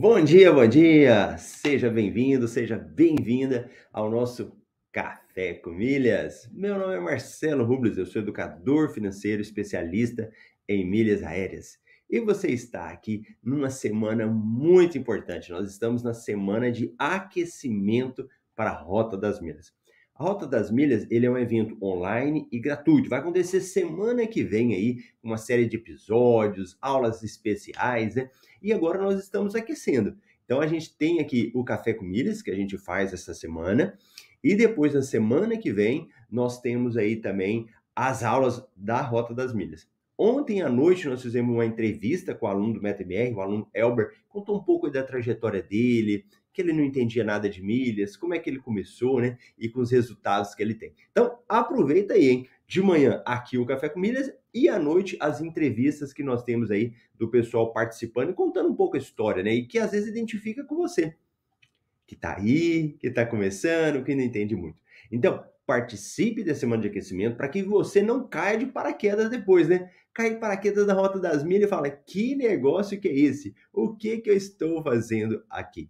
Bom dia, bom dia! Seja bem-vindo, seja bem-vinda ao nosso Café com Milhas. Meu nome é Marcelo Rubles, eu sou educador financeiro especialista em milhas aéreas. E você está aqui numa semana muito importante. Nós estamos na semana de aquecimento para a Rota das Milhas. A Rota das Milhas, ele é um evento online e gratuito. Vai acontecer semana que vem aí, uma série de episódios, aulas especiais, né? E agora nós estamos aquecendo. Então a gente tem aqui o Café com Milhas, que a gente faz essa semana, e depois na semana que vem nós temos aí também as aulas da Rota das Milhas. Ontem à noite nós fizemos uma entrevista com o aluno do MetaMR, o aluno Elber, contou um pouco da trajetória dele, que ele não entendia nada de milhas, como é que ele começou, né? E com os resultados que ele tem. Então, aproveita aí, hein? De manhã aqui o Café com Milhas e à noite as entrevistas que nós temos aí do pessoal participando e contando um pouco a história, né? E que às vezes identifica com você, que tá aí, que tá começando, que não entende muito. Então, participe da semana de aquecimento para que você não caia de paraquedas depois, né? Cair de paraquedas na rota das milhas e fala: que negócio que é esse? O que que eu estou fazendo aqui?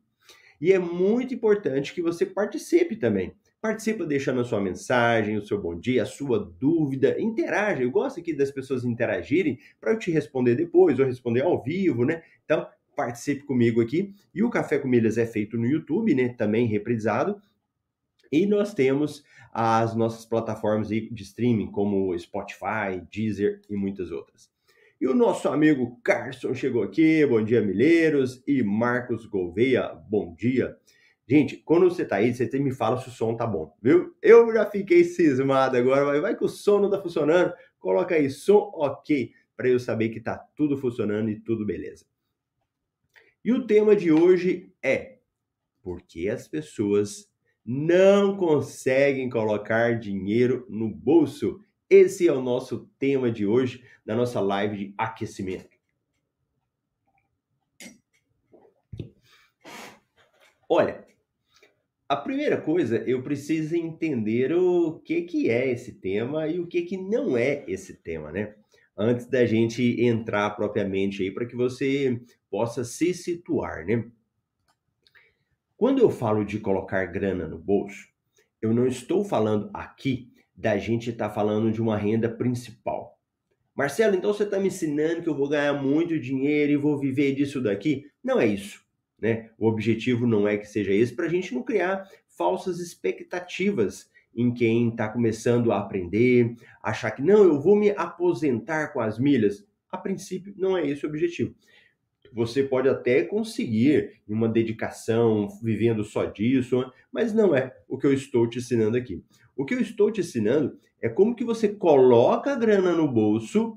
E é muito importante que você participe também. Participa deixando a sua mensagem, o seu bom dia, a sua dúvida, interaja. Eu gosto aqui das pessoas interagirem para eu te responder depois ou responder ao vivo, né? Então, participe comigo aqui. E o Café com Milhas é feito no YouTube, né? Também reprisado. E nós temos as nossas plataformas de streaming, como Spotify, Deezer e muitas outras. E o nosso amigo Carson chegou aqui, bom dia, Milheiros, e Marcos Gouveia, bom dia. Gente, quando você tá aí, você me fala se o som tá bom, viu? Eu já fiquei cismado agora, mas vai que o som não tá funcionando, coloca aí som ok, para eu saber que tá tudo funcionando e tudo beleza. E o tema de hoje é por que as pessoas não conseguem colocar dinheiro no bolso? Esse é o nosso tema de hoje, da nossa live de aquecimento. Olha, a primeira coisa, eu preciso entender o que, que é esse tema e o que, que não é esse tema, né? Antes da gente entrar propriamente aí para que você possa se situar, né? Quando eu falo de colocar grana no bolso, eu não estou falando aqui da gente estar tá falando de uma renda principal. Marcelo, então você está me ensinando que eu vou ganhar muito dinheiro e vou viver disso daqui? Não é isso. Né? O objetivo não é que seja esse, para a gente não criar falsas expectativas em quem está começando a aprender, achar que não, eu vou me aposentar com as milhas. A princípio, não é esse o objetivo. Você pode até conseguir uma dedicação, vivendo só disso, mas não é o que eu estou te ensinando aqui. O que eu estou te ensinando é como que você coloca a grana no bolso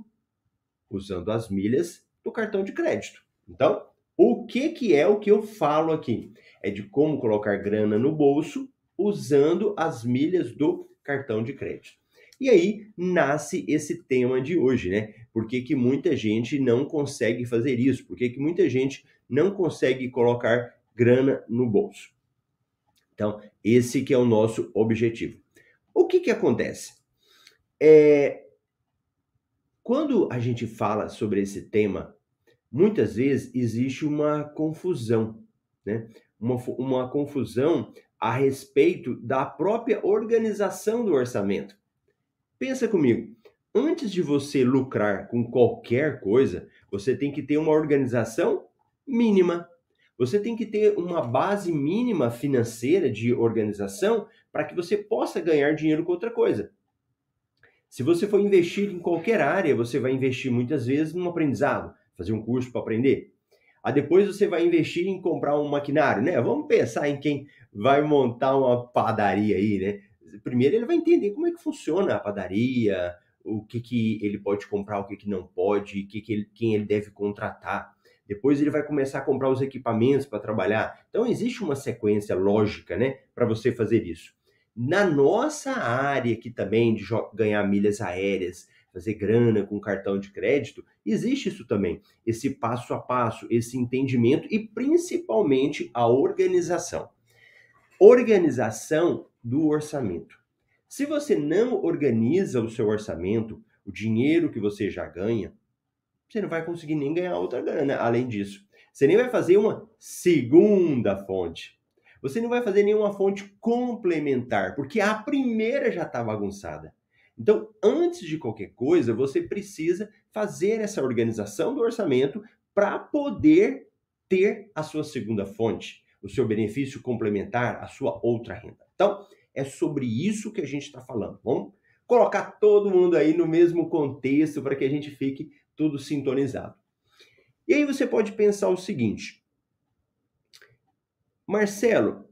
usando as milhas do cartão de crédito. Então, o que que é o que eu falo aqui? É de como colocar grana no bolso usando as milhas do cartão de crédito. E aí nasce esse tema de hoje, né? Por que, que muita gente não consegue fazer isso? Por que, que muita gente não consegue colocar grana no bolso? Então, esse que é o nosso objetivo. O que, que acontece? É, quando a gente fala sobre esse tema, muitas vezes existe uma confusão, né? Uma, uma confusão a respeito da própria organização do orçamento. Pensa comigo, antes de você lucrar com qualquer coisa, você tem que ter uma organização mínima. Você tem que ter uma base mínima financeira de organização para que você possa ganhar dinheiro com outra coisa. Se você for investir em qualquer área, você vai investir muitas vezes no aprendizado, fazer um curso para aprender. Aí depois você vai investir em comprar um maquinário, né? Vamos pensar em quem vai montar uma padaria aí, né? Primeiro ele vai entender como é que funciona a padaria, o que, que ele pode comprar, o que, que não pode, que que ele, quem ele deve contratar. Depois ele vai começar a comprar os equipamentos para trabalhar. Então existe uma sequência lógica, né, para você fazer isso. Na nossa área aqui também de ganhar milhas aéreas, fazer grana com cartão de crédito, existe isso também. Esse passo a passo, esse entendimento e principalmente a organização. Organização do orçamento. Se você não organiza o seu orçamento, o dinheiro que você já ganha, você não vai conseguir nem ganhar outra grana. Além disso, você nem vai fazer uma segunda fonte. Você não vai fazer nenhuma fonte complementar, porque a primeira já está bagunçada. Então, antes de qualquer coisa, você precisa fazer essa organização do orçamento para poder ter a sua segunda fonte, o seu benefício complementar, a sua outra renda. Então, é sobre isso que a gente está falando. Vamos colocar todo mundo aí no mesmo contexto para que a gente fique tudo sintonizado. E aí você pode pensar o seguinte: Marcelo,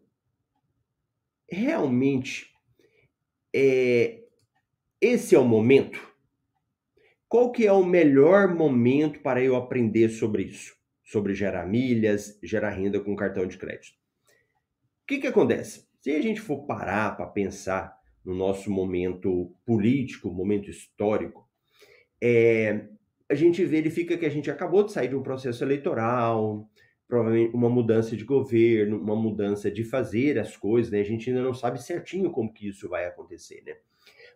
realmente é, esse é o momento? Qual que é o melhor momento para eu aprender sobre isso? Sobre gerar milhas, gerar renda com cartão de crédito. O que, que acontece? Se a gente for parar para pensar no nosso momento político, momento histórico, é, a gente verifica que a gente acabou de sair de um processo eleitoral, provavelmente uma mudança de governo, uma mudança de fazer as coisas, né? A gente ainda não sabe certinho como que isso vai acontecer, né?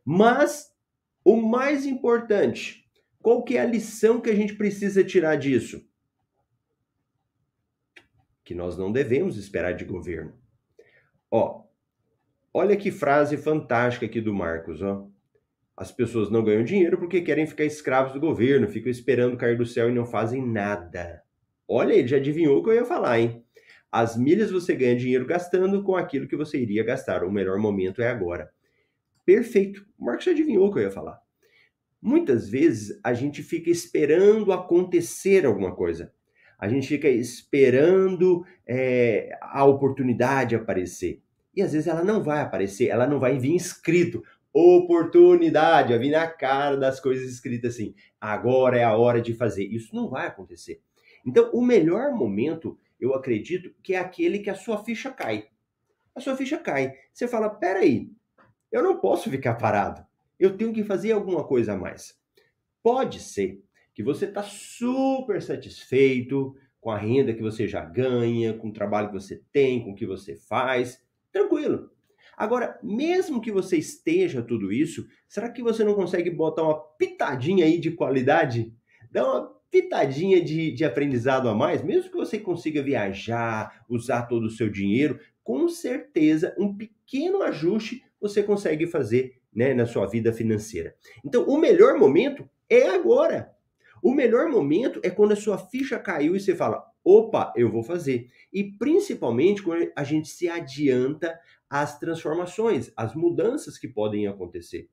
Mas o mais importante, qual que é a lição que a gente precisa tirar disso? Que nós não devemos esperar de governo. Ó, olha que frase fantástica aqui do Marcos, ó. As pessoas não ganham dinheiro porque querem ficar escravos do governo, ficam esperando cair do céu e não fazem nada. Olha, ele já adivinhou o que eu ia falar, hein? As milhas você ganha dinheiro gastando com aquilo que você iria gastar. O melhor momento é agora. Perfeito. O Marcos já adivinhou o que eu ia falar. Muitas vezes a gente fica esperando acontecer alguma coisa. A gente fica esperando é, a oportunidade aparecer. E às vezes ela não vai aparecer, ela não vai vir escrito. Oportunidade, vai vir na cara das coisas escritas assim. Agora é a hora de fazer. Isso não vai acontecer. Então, o melhor momento, eu acredito, que é aquele que a sua ficha cai. A sua ficha cai. Você fala: peraí, eu não posso ficar parado. Eu tenho que fazer alguma coisa a mais. Pode ser que você está super satisfeito com a renda que você já ganha, com o trabalho que você tem, com o que você faz, tranquilo. Agora, mesmo que você esteja tudo isso, será que você não consegue botar uma pitadinha aí de qualidade? Dá uma pitadinha de, de aprendizado a mais, mesmo que você consiga viajar, usar todo o seu dinheiro, com certeza um pequeno ajuste você consegue fazer né, na sua vida financeira. Então, o melhor momento é agora. O melhor momento é quando a sua ficha caiu e você fala: opa, eu vou fazer. E principalmente quando a gente se adianta às transformações, às mudanças que podem acontecer.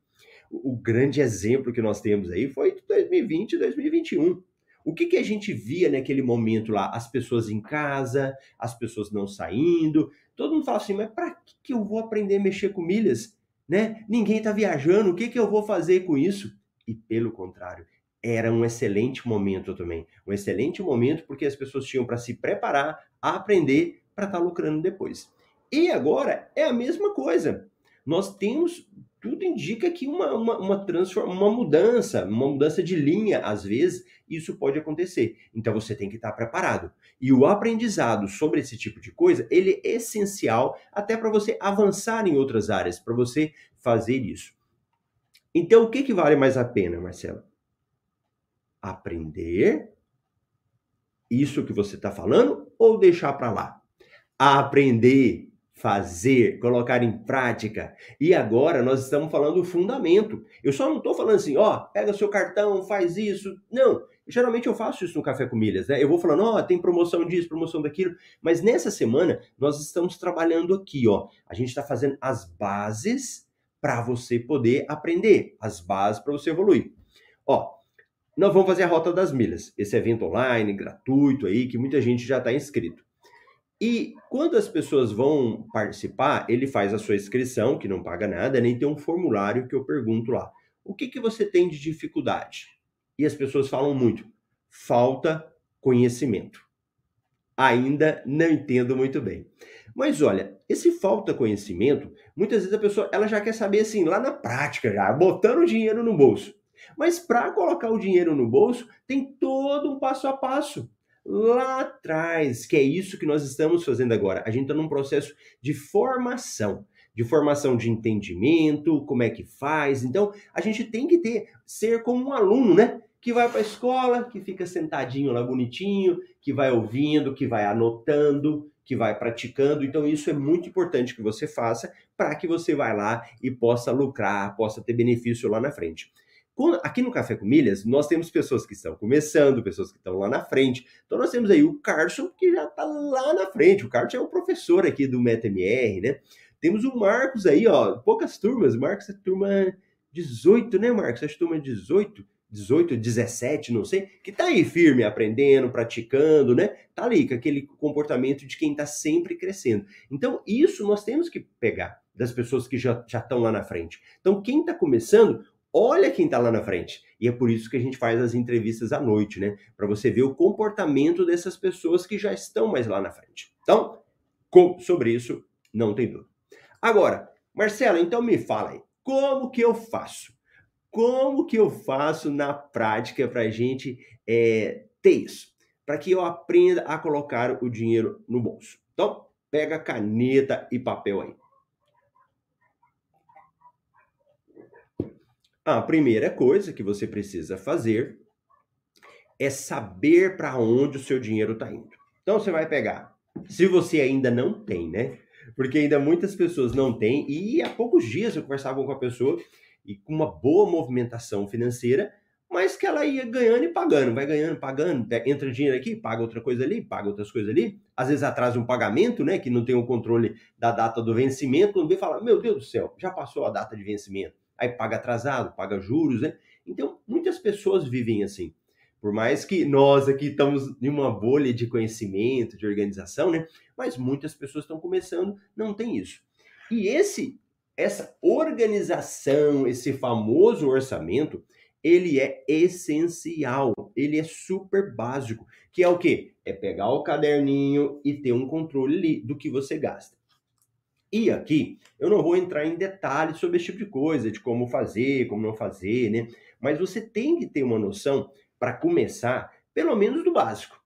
O grande exemplo que nós temos aí foi 2020 e 2021. O que, que a gente via naquele momento lá? As pessoas em casa, as pessoas não saindo. Todo mundo fala assim, mas para que, que eu vou aprender a mexer com milhas? Né? Ninguém está viajando, o que, que eu vou fazer com isso? E pelo contrário, era um excelente momento também. Um excelente momento porque as pessoas tinham para se preparar, aprender para estar tá lucrando depois. E agora é a mesma coisa. Nós temos, tudo indica que uma, uma, uma, transform, uma mudança, uma mudança de linha, às vezes, isso pode acontecer. Então você tem que estar preparado. E o aprendizado sobre esse tipo de coisa, ele é essencial até para você avançar em outras áreas, para você fazer isso. Então, o que, que vale mais a pena, Marcelo? aprender isso que você está falando ou deixar para lá? Aprender fazer, colocar em prática. E agora nós estamos falando do fundamento. Eu só não estou falando assim, ó, pega seu cartão, faz isso. Não. Geralmente eu faço isso no Café com Milhas, né? Eu vou falando, ó, tem promoção disso, promoção daquilo. Mas nessa semana nós estamos trabalhando aqui, ó. A gente está fazendo as bases para você poder aprender, as bases para você evoluir. Ó, nós vamos fazer a Rota das Milhas, esse evento online, gratuito aí, que muita gente já está inscrito. E quando as pessoas vão participar, ele faz a sua inscrição, que não paga nada, nem tem um formulário que eu pergunto lá. O que, que você tem de dificuldade? E as pessoas falam muito. Falta conhecimento. Ainda não entendo muito bem. Mas olha, esse falta conhecimento, muitas vezes a pessoa ela já quer saber assim, lá na prática, já botando o dinheiro no bolso. Mas para colocar o dinheiro no bolso, tem todo um passo a passo lá atrás, que é isso que nós estamos fazendo agora. A gente está num processo de formação, de formação de entendimento, como é que faz. Então, a gente tem que ter, ser como um aluno, né? Que vai para a escola, que fica sentadinho lá bonitinho, que vai ouvindo, que vai anotando, que vai praticando. Então, isso é muito importante que você faça para que você vá lá e possa lucrar, possa ter benefício lá na frente. Aqui no Café com Milhas, nós temos pessoas que estão começando, pessoas que estão lá na frente. Então, nós temos aí o Carson, que já está lá na frente. O Carson é o professor aqui do MetaMR, né? Temos o Marcos aí, ó, poucas turmas. Marcos é turma 18, né, Marcos? Acho turma 18, 18, 17, não sei, que tá aí firme, aprendendo, praticando, né? Tá ali com aquele comportamento de quem tá sempre crescendo. Então, isso nós temos que pegar das pessoas que já estão lá na frente. Então, quem está começando, olha quem está lá na frente. E é por isso que a gente faz as entrevistas à noite, né? Para você ver o comportamento dessas pessoas que já estão mais lá na frente. Então, sobre isso, não tem dúvida. Agora, Marcelo, então me fala aí, como que eu faço? Como que eu faço na prática para a gente é, ter isso? Para que eu aprenda a colocar o dinheiro no bolso. Então, pega caneta e papel aí. A primeira coisa que você precisa fazer é saber para onde o seu dinheiro está indo. Então você vai pegar, se você ainda não tem, né? Porque ainda muitas pessoas não têm, e há poucos dias eu conversava com a pessoa e com uma boa movimentação financeira, mas que ela ia ganhando e pagando, vai ganhando, pagando, entra dinheiro aqui, paga outra coisa ali, paga outras coisas ali, às vezes atrasa um pagamento, né, que não tem o controle da data do vencimento, quando vem fala, meu Deus do céu, já passou a data de vencimento aí paga atrasado, paga juros, né? Então, muitas pessoas vivem assim. Por mais que nós aqui estamos em uma bolha de conhecimento, de organização, né? Mas muitas pessoas estão começando, não tem isso. E esse essa organização, esse famoso orçamento, ele é essencial, ele é super básico, que é o quê? É pegar o caderninho e ter um controle do que você gasta. E aqui eu não vou entrar em detalhes sobre esse tipo de coisa, de como fazer, como não fazer, né? Mas você tem que ter uma noção para começar, pelo menos do básico,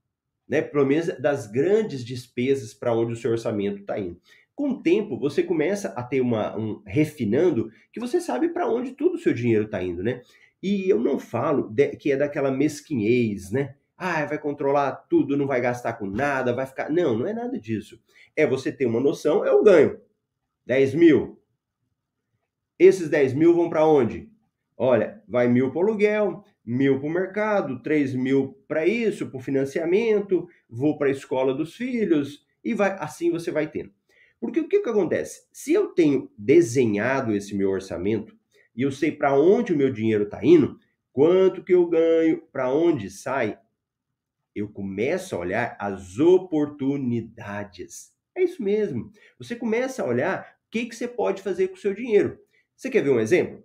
né? Pelo menos das grandes despesas para onde o seu orçamento está indo. Com o tempo, você começa a ter uma um refinando que você sabe para onde todo o seu dinheiro está indo, né? E eu não falo de, que é daquela mesquinhez, né? Ah, vai controlar tudo, não vai gastar com nada, vai ficar. Não, não é nada disso. É você ter uma noção, é o ganho. 10 mil. Esses 10 mil vão para onde? Olha, vai mil para o aluguel, mil para o mercado, 3 mil para isso, para o financiamento, vou para a escola dos filhos, e vai assim você vai tendo. Porque o que, que acontece? Se eu tenho desenhado esse meu orçamento e eu sei para onde o meu dinheiro está indo, quanto que eu ganho, para onde sai, eu começo a olhar as oportunidades. É isso mesmo. Você começa a olhar que, que você pode fazer com o seu dinheiro. Você quer ver um exemplo?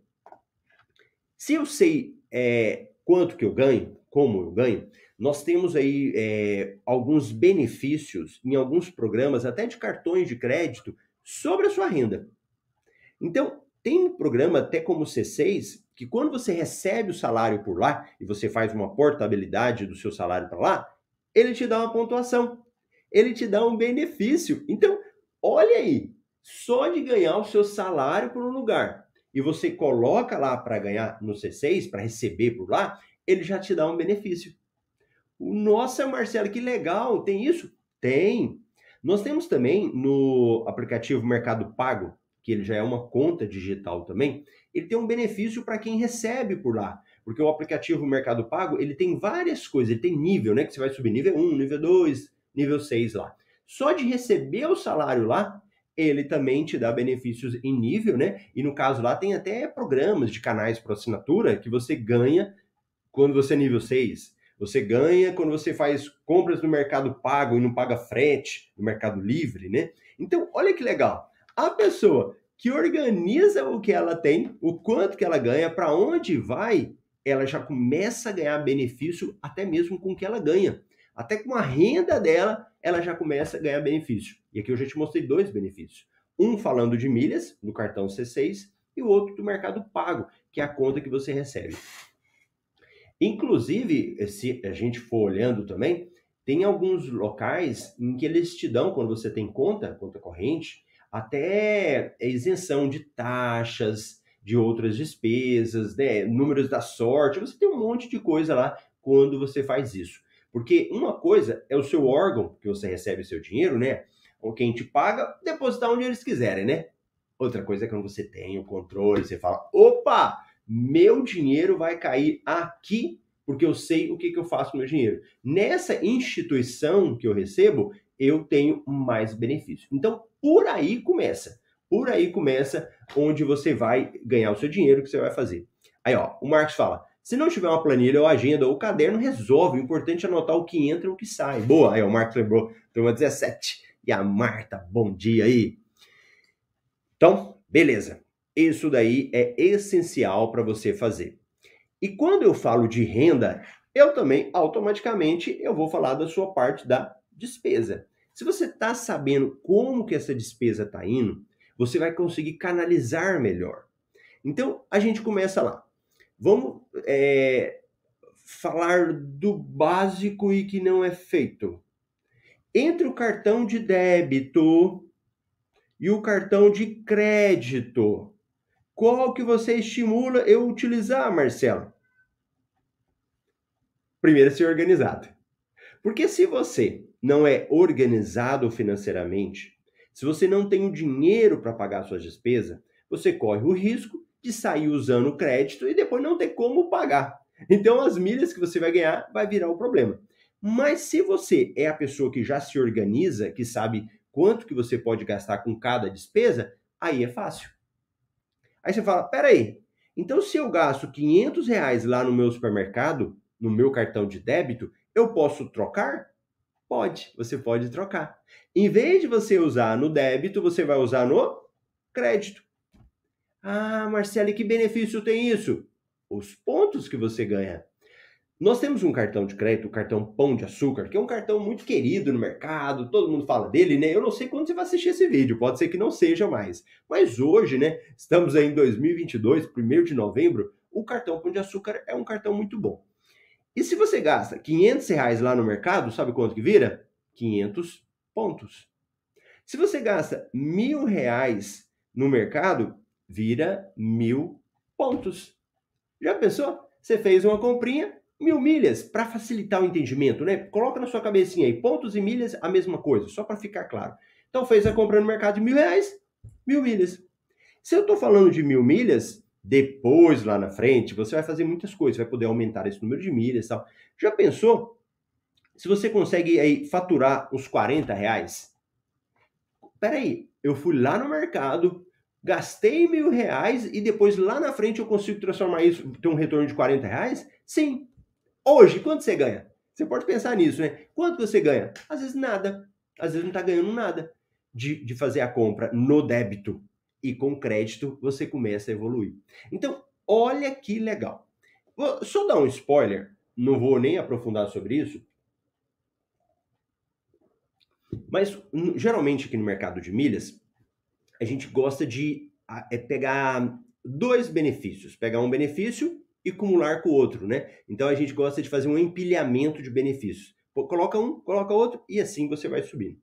Se eu sei é, quanto que eu ganho, como eu ganho, nós temos aí é, alguns benefícios em alguns programas, até de cartões de crédito, sobre a sua renda. Então, tem um programa até como o C6, que quando você recebe o salário por lá e você faz uma portabilidade do seu salário para lá, ele te dá uma pontuação, ele te dá um benefício. Então, olha aí, só de ganhar o seu salário por um lugar e você coloca lá para ganhar no C6, para receber por lá, ele já te dá um benefício. Nossa, Marcelo, que legal, tem isso? Tem. Nós temos também no aplicativo Mercado Pago, que ele já é uma conta digital também, ele tem um benefício para quem recebe por lá. Porque o aplicativo Mercado Pago, ele tem várias coisas, ele tem nível, né? Que você vai subir nível 1, nível 2, nível 6 lá. Só de receber o salário lá, ele também te dá benefícios em nível, né? E no caso lá tem até programas de canais por assinatura que você ganha quando você é nível 6. Você ganha quando você faz compras no mercado pago e não paga frete no mercado livre, né? Então, olha que legal. A pessoa que organiza o que ela tem, o quanto que ela ganha, para onde vai, ela já começa a ganhar benefício até mesmo com o que ela ganha. Até com a renda dela, ela já começa a ganhar benefício. E aqui eu já te mostrei dois benefícios. Um falando de milhas, no cartão C6, e o outro do Mercado Pago, que é a conta que você recebe. Inclusive, se a gente for olhando também, tem alguns locais em que eles te dão, quando você tem conta, conta corrente, até isenção de taxas, de outras despesas, né? números da sorte, você tem um monte de coisa lá quando você faz isso. Porque uma coisa é o seu órgão, que você recebe seu dinheiro, né? Ou quem te paga, depositar onde eles quiserem, né? Outra coisa é quando você tem o controle, você fala: opa, meu dinheiro vai cair aqui porque eu sei o que, que eu faço com o meu dinheiro. Nessa instituição que eu recebo, eu tenho mais benefício. Então, por aí começa. Por aí começa onde você vai ganhar o seu dinheiro, que você vai fazer. Aí, ó, o Marcos fala: se não tiver uma planilha ou agenda ou caderno, resolve. O importante é anotar o que entra e o que sai. Boa, aí, o Marcos lembrou, turma 17. E a Marta, bom dia aí. Então, beleza. Isso daí é essencial para você fazer. E quando eu falo de renda, eu também automaticamente eu vou falar da sua parte da despesa. Se você está sabendo como que essa despesa está indo, você vai conseguir canalizar melhor. Então, a gente começa lá. Vamos é, falar do básico e que não é feito. Entre o cartão de débito e o cartão de crédito, qual que você estimula eu utilizar, Marcelo? Primeiro, ser organizado. Porque se você não é organizado financeiramente, se você não tem o dinheiro para pagar suas despesas, você corre o risco de sair usando o crédito e depois não ter como pagar. Então as milhas que você vai ganhar vai virar o problema. Mas se você é a pessoa que já se organiza, que sabe quanto que você pode gastar com cada despesa, aí é fácil. Aí você fala, peraí, então se eu gasto 500 reais lá no meu supermercado, no meu cartão de débito, eu posso trocar? Pode, você pode trocar. Em vez de você usar no débito, você vai usar no crédito. Ah, Marcelo, que benefício tem isso? Os pontos que você ganha. Nós temos um cartão de crédito, o cartão Pão de Açúcar, que é um cartão muito querido no mercado, todo mundo fala dele, né? Eu não sei quando você vai assistir esse vídeo, pode ser que não seja mais. Mas hoje, né, estamos aí em 2022, 1 de novembro, o cartão Pão de Açúcar é um cartão muito bom. E se você gasta 500 reais lá no mercado, sabe quanto que vira? 500 pontos. Se você gasta mil reais no mercado, vira mil pontos. Já pensou? Você fez uma comprinha, mil milhas, para facilitar o entendimento, né? Coloca na sua cabecinha aí, pontos e milhas, a mesma coisa, só para ficar claro. Então fez a compra no mercado de mil reais, mil milhas. Se eu estou falando de mil milhas, depois lá na frente, você vai fazer muitas coisas, vai poder aumentar esse número de milhas tal. Já pensou? Se você consegue aí faturar uns 40 reais, peraí, eu fui lá no mercado, gastei mil reais e depois lá na frente eu consigo transformar isso, ter um retorno de 40 reais? Sim. Hoje, quanto você ganha? Você pode pensar nisso, né? Quanto você ganha? Às vezes nada. Às vezes não está ganhando nada de, de fazer a compra no débito. E com crédito você começa a evoluir. Então, olha que legal. Vou só dar um spoiler, não vou nem aprofundar sobre isso. Mas geralmente aqui no mercado de milhas, a gente gosta de é pegar dois benefícios, pegar um benefício e acumular com o outro, né? Então a gente gosta de fazer um empilhamento de benefícios. Coloca um, coloca outro e assim você vai subindo.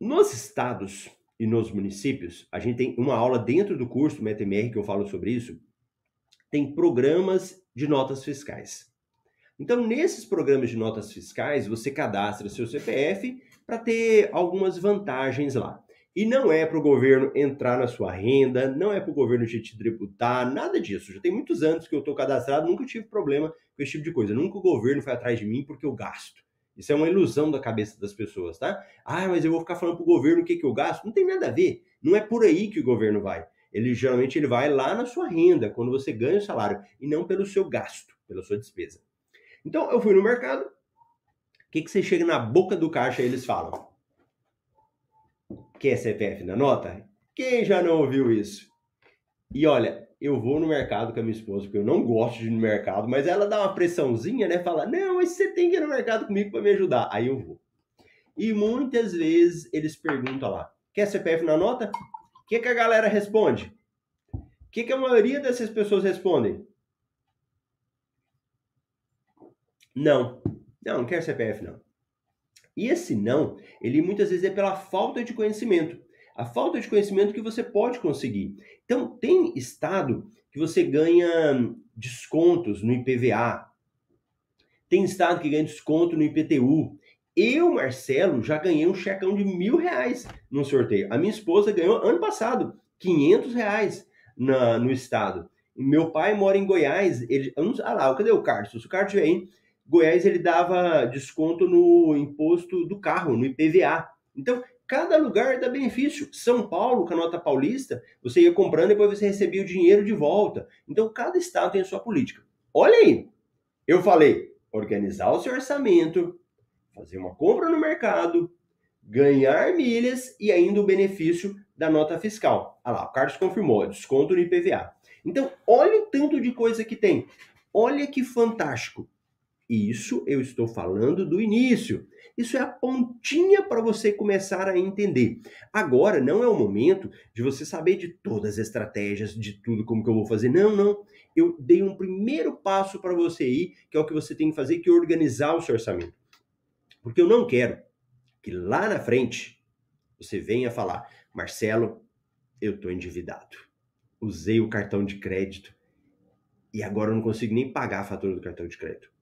Nos estados e nos municípios, a gente tem uma aula dentro do curso MetaMR que eu falo sobre isso, tem programas de notas fiscais. Então, nesses programas de notas fiscais, você cadastra seu CPF para ter algumas vantagens lá. E não é para o governo entrar na sua renda, não é para o governo te, tributar, nada disso. Já tem muitos anos que eu estou cadastrado, nunca tive problema com esse tipo de coisa. Nunca o governo foi atrás de mim porque eu gasto. Isso é uma ilusão da cabeça das pessoas, tá? Ah, mas eu vou ficar falando para o governo o que, que eu gasto. Não tem nada a ver. Não é por aí que o governo vai. Ele geralmente ele vai lá na sua renda, quando você ganha o salário, e não pelo seu gasto, pela sua despesa. Então, eu fui no mercado. O que, que você chega na boca do caixa e eles falam? Quer CPF na nota? Quem já não ouviu isso? E olha, eu vou no mercado com a minha esposa, porque eu não gosto de ir no mercado, mas ela dá uma pressãozinha, né? Fala, não, mas você tem que ir no mercado comigo para me ajudar. Aí eu vou. E muitas vezes eles perguntam lá, quer CPF na nota? O que, que a galera responde? O que, que a maioria dessas pessoas respondem? Não. Não, não quero CPF, não. E esse não, ele muitas vezes é pela falta de conhecimento. A falta de conhecimento que você pode conseguir. Então, tem estado que você ganha descontos no IPVA. Tem estado que ganha desconto no IPTU. Eu, Marcelo, já ganhei um checão de mil reais no sorteio. A minha esposa ganhou ano passado 500 reais na, no estado. Meu pai mora em Goiás. Ele, ah lá, cadê o Carlos? Se o Carlos aí, Goiás ele dava desconto no imposto do carro, no IPVA. Então, cada lugar dá benefício. São Paulo, com a nota paulista, você ia comprando e depois você recebia o dinheiro de volta. Então, cada estado tem a sua política. Olha aí, eu falei, organizar o seu orçamento, fazer uma compra no mercado, ganhar milhas e ainda o benefício da nota fiscal. Ah lá, o Carlos confirmou, desconto no IPVA. Então, olha o tanto de coisa que tem. Olha que fantástico. Isso eu estou falando do início. Isso é a pontinha para você começar a entender. Agora não é o momento de você saber de todas as estratégias, de tudo como que eu vou fazer. Não, não. Eu dei um primeiro passo para você ir, que é o que você tem que fazer, que é organizar o seu orçamento. Porque eu não quero que lá na frente você venha falar, Marcelo, eu estou endividado. Usei o cartão de crédito e agora eu não consigo nem pagar a fatura do cartão de crédito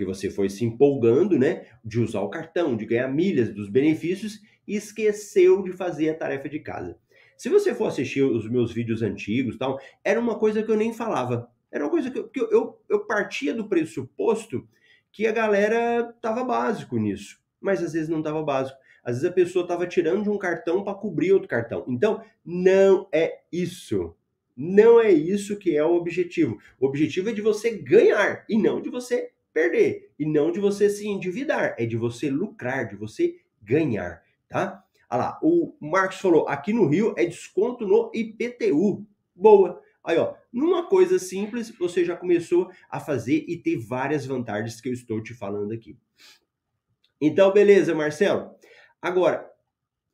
porque você foi se empolgando, né, de usar o cartão, de ganhar milhas, dos benefícios e esqueceu de fazer a tarefa de casa. Se você for assistir os meus vídeos antigos, tal, era uma coisa que eu nem falava. Era uma coisa que, eu, que eu, eu partia do pressuposto que a galera tava básico nisso, mas às vezes não tava básico. Às vezes a pessoa estava tirando de um cartão para cobrir outro cartão. Então, não é isso. Não é isso que é o objetivo. O objetivo é de você ganhar e não de você perder. E não de você se endividar, é de você lucrar, de você ganhar, tá? Olha lá, o Marcos falou, aqui no Rio é desconto no IPTU. Boa. Aí, ó, numa coisa simples, você já começou a fazer e ter várias vantagens que eu estou te falando aqui. Então, beleza, Marcelo. Agora,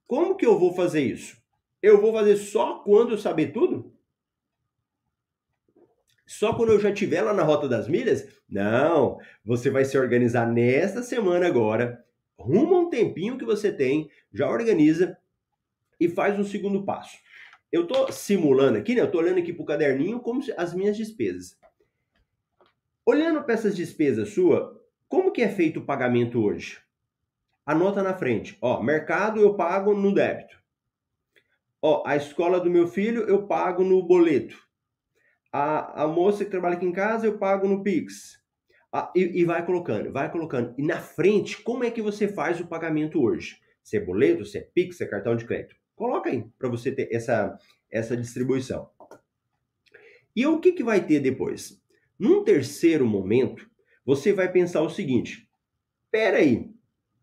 como que eu vou fazer isso? Eu vou fazer só quando eu saber tudo? Só quando eu já estiver lá na Rota das Milhas? Não, você vai se organizar nesta semana agora, rumo a um tempinho que você tem, já organiza e faz um segundo passo. Eu estou simulando aqui, né? Eu estou olhando aqui para o caderninho como as minhas despesas. Olhando para essas despesas sua, como que é feito o pagamento hoje? Anota na frente. Ó, mercado eu pago no débito. Ó, a escola do meu filho eu pago no boleto. A, a moça que trabalha aqui em casa eu pago no Pix. E, e, vai colocando, vai colocando. E na frente, como é que você faz o pagamento hoje? Se é boleto, se é Pix, se é cartão de crédito. Coloca aí para você ter essa, essa distribuição. E o que, que vai ter depois? Num terceiro momento, você vai pensar o seguinte: espera aí,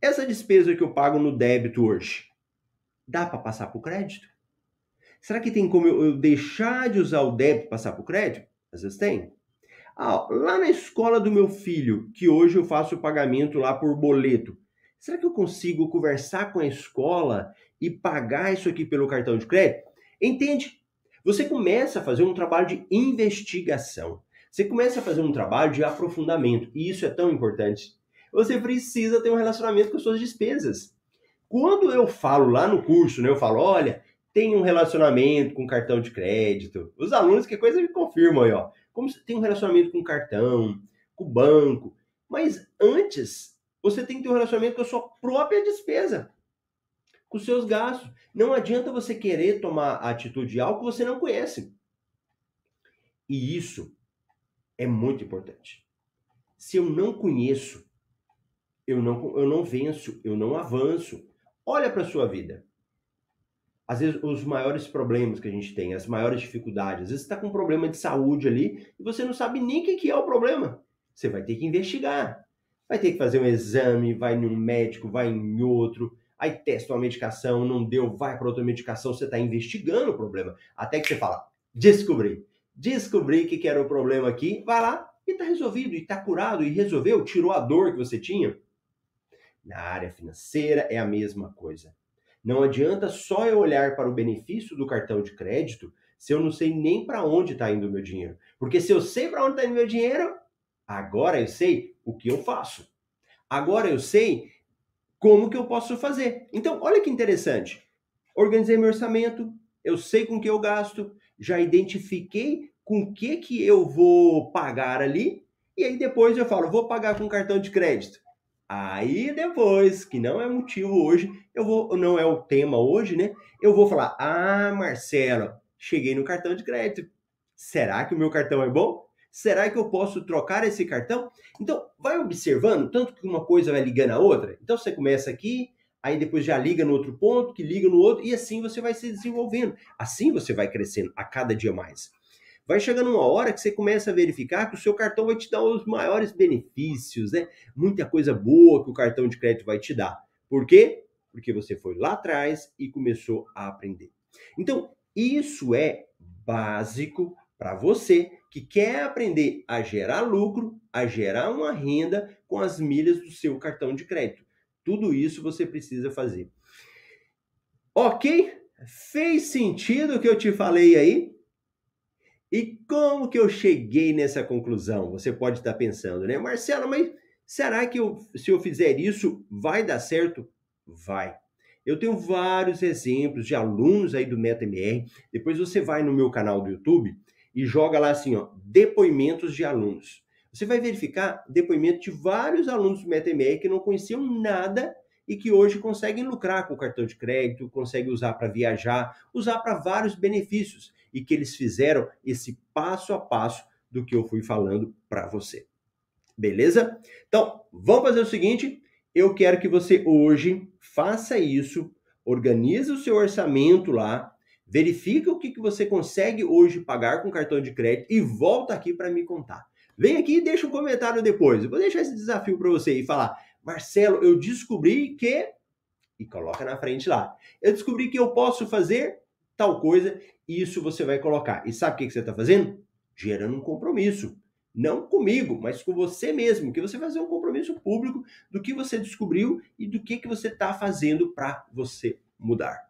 essa despesa que eu pago no débito hoje, dá para passar para o crédito? Será que tem como eu, deixar de usar o débito e passar para o crédito? Às vezes tem. Ah, lá na escola do meu filho, que hoje eu faço o pagamento lá por boleto, será que eu consigo conversar com a escola e pagar isso aqui pelo cartão de crédito? Entende? Você começa a fazer um trabalho de investigação. Você começa a fazer um trabalho de aprofundamento. E isso é tão importante. Você precisa ter um relacionamento com as suas despesas. Quando eu falo lá no curso, né, eu falo, olha, tem um relacionamento com cartão de crédito. Os alunos, que coisa me confirmam aí, ó. Como tem um relacionamento com cartão, com banco. Mas antes, você tem que ter um relacionamento com a sua própria despesa, com os seus gastos. Não adianta você querer tomar atitude de algo que você não conhece. E isso é muito importante. Se eu não conheço, eu não, eu não venço, eu não avanço. Olha para sua vida. Às vezes, os maiores problemas que a gente tem, as maiores dificuldades, às vezes você está com um problema de saúde ali e você não sabe nem o que é o problema. Você vai ter que investigar. Vai ter que fazer um exame, vai num médico, vai em outro, aí testa uma medicação, não deu, vai para outra medicação, você está investigando o problema. Até que você fala, descobri. Descobri que, que era o problema aqui, vai lá e está resolvido, e está curado, e resolveu, tirou a dor que você tinha. Na área financeira é a mesma coisa. Não adianta só eu olhar para o benefício do cartão de crédito se eu não sei nem para onde está indo o meu dinheiro. Porque se eu sei para onde está indo o meu dinheiro, agora eu sei o que eu faço. Agora eu sei como que eu posso fazer. Então, olha que interessante. Organizei meu orçamento, eu sei com que eu gasto, já identifiquei com que que eu vou pagar ali, e aí depois eu falo, vou pagar com cartão de crédito. Aí depois, que não é motivo hoje, eu vou, não é o tema hoje, né? Eu vou falar: "Ah, Marcelo, cheguei no cartão de crédito. Será que o meu cartão é bom? Será que eu posso trocar esse cartão?" Então, vai observando tanto que uma coisa vai ligando a outra. Então você começa aqui, aí depois já liga no outro ponto, que liga no outro, e assim você vai se desenvolvendo. Assim você vai crescendo a cada dia mais vai chegando uma hora que você começa a verificar que o seu cartão vai te dar os maiores benefícios, né? Muita coisa boa que o cartão de crédito vai te dar. Por quê? Porque você foi lá atrás e começou a aprender. Então, isso é básico para você que quer aprender a gerar lucro, a gerar uma renda com as milhas do seu cartão de crédito. Tudo isso você precisa fazer. Ok? Fez sentido o que eu te falei aí? E como que eu cheguei nessa conclusão? Você pode estar pensando, né? Marcelo, mas será que eu, se eu fizer isso, vai dar certo? Vai. Eu tenho vários exemplos de alunos aí do MetaMR. Depois você vai no meu canal do YouTube e joga lá assim, ó, depoimentos de alunos. Você vai verificar depoimento de vários alunos do MetaMR que não conheciam nada e que hoje conseguem lucrar com o cartão de crédito, conseguem usar para viajar, usar para vários benefícios e que eles fizeram esse passo a passo do que eu fui falando para você. Beleza? Então, vamos fazer o seguinte, eu quero que você hoje faça isso, organize o seu orçamento lá, verifique o que, que você consegue hoje pagar com cartão de crédito e volta aqui para me contar. Vem aqui e deixa um comentário depois. Eu vou deixar esse desafio para você e falar: Marcelo, eu descobri que. E coloca na frente lá. Eu descobri que eu posso fazer tal coisa, isso você vai colocar. E sabe o que você está fazendo? Gerando um compromisso. Não comigo, mas com você mesmo, que você vai fazer um compromisso público do que você descobriu e do que, que você está fazendo para você mudar.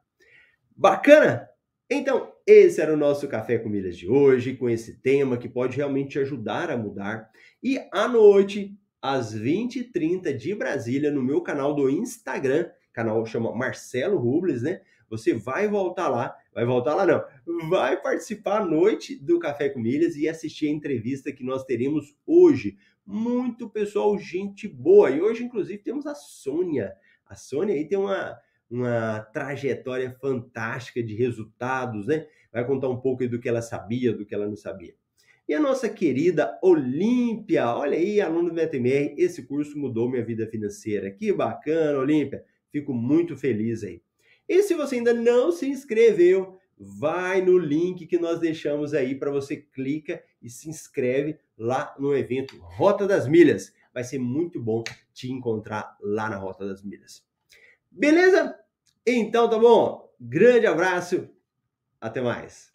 Bacana? Então, esse era o nosso Café com Milhas de hoje, com esse tema que pode realmente te ajudar a mudar. E à noite, às 20h30 de Brasília, no meu canal do Instagram, canal chama Marcelo Rubles, né? Você vai voltar lá, vai voltar lá não, vai participar à noite do Café com Milhas e assistir a entrevista que nós teremos hoje. Muito pessoal, gente boa. E hoje, inclusive, temos a Sônia. A Sônia aí tem uma, uma trajetória fantástica de resultados, né? Vai contar um pouco do que ela sabia, do que ela não sabia. E a nossa querida Olímpia, olha aí, aluno do MetaMR, esse curso mudou minha vida financeira. Que bacana, Olímpia. Fico muito feliz aí. E se você ainda não se inscreveu, vai no link que nós deixamos aí para você clica e se inscreve lá no evento Rota das Milhas. Vai ser muito bom te encontrar lá na Rota das Milhas. Beleza? Então tá bom. Grande abraço. Até mais.